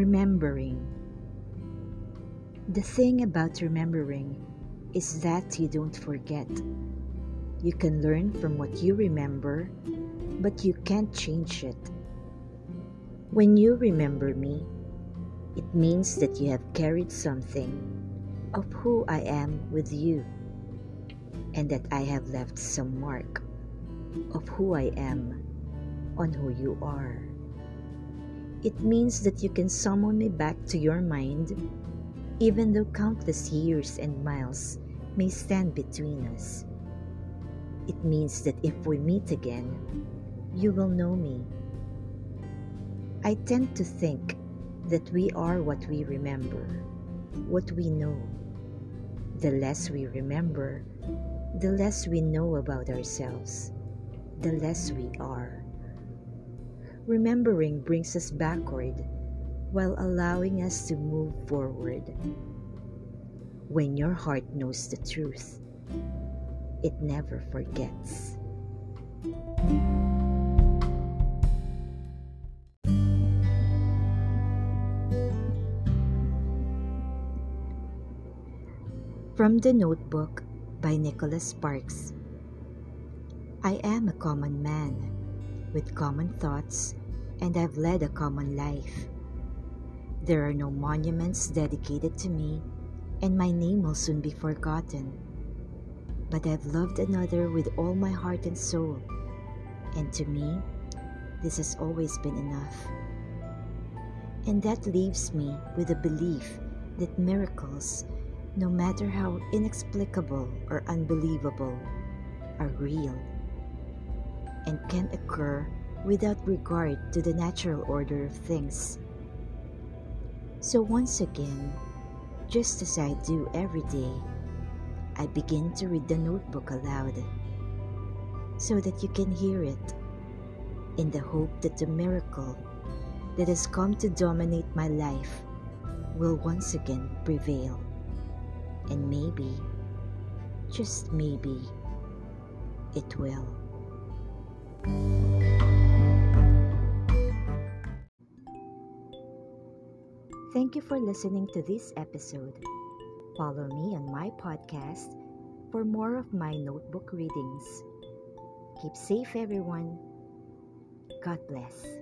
Remembering. The thing about remembering is that you don't forget. You can learn from what you remember, but you can't change it. When you remember me, it means that you have carried something of who I am with you, and that I have left some mark of who I am on who you are. It means that you can summon me back to your mind, even though countless years and miles may stand between us. It means that if we meet again, you will know me. I tend to think that we are what we remember, what we know. The less we remember, the less we know about ourselves, the less we are. Remembering brings us backward while allowing us to move forward. When your heart knows the truth, it never forgets. From the Notebook by Nicholas Sparks I am a common man with common thoughts, and I've led a common life. There are no monuments dedicated to me, and my name will soon be forgotten but I've loved another with all my heart and soul, and to me, this has always been enough. And that leaves me with a belief that miracles, no matter how inexplicable or unbelievable, are real and can occur without regard to the natural order of things. So, once again, just as I do every day, I begin to read the notebook aloud so that you can hear it in the hope that the miracle that has come to dominate my life will once again prevail. And maybe, just maybe, it will. Thank you for listening to this episode. Follow me on my podcast for more of my notebook readings. Keep safe, everyone. God bless.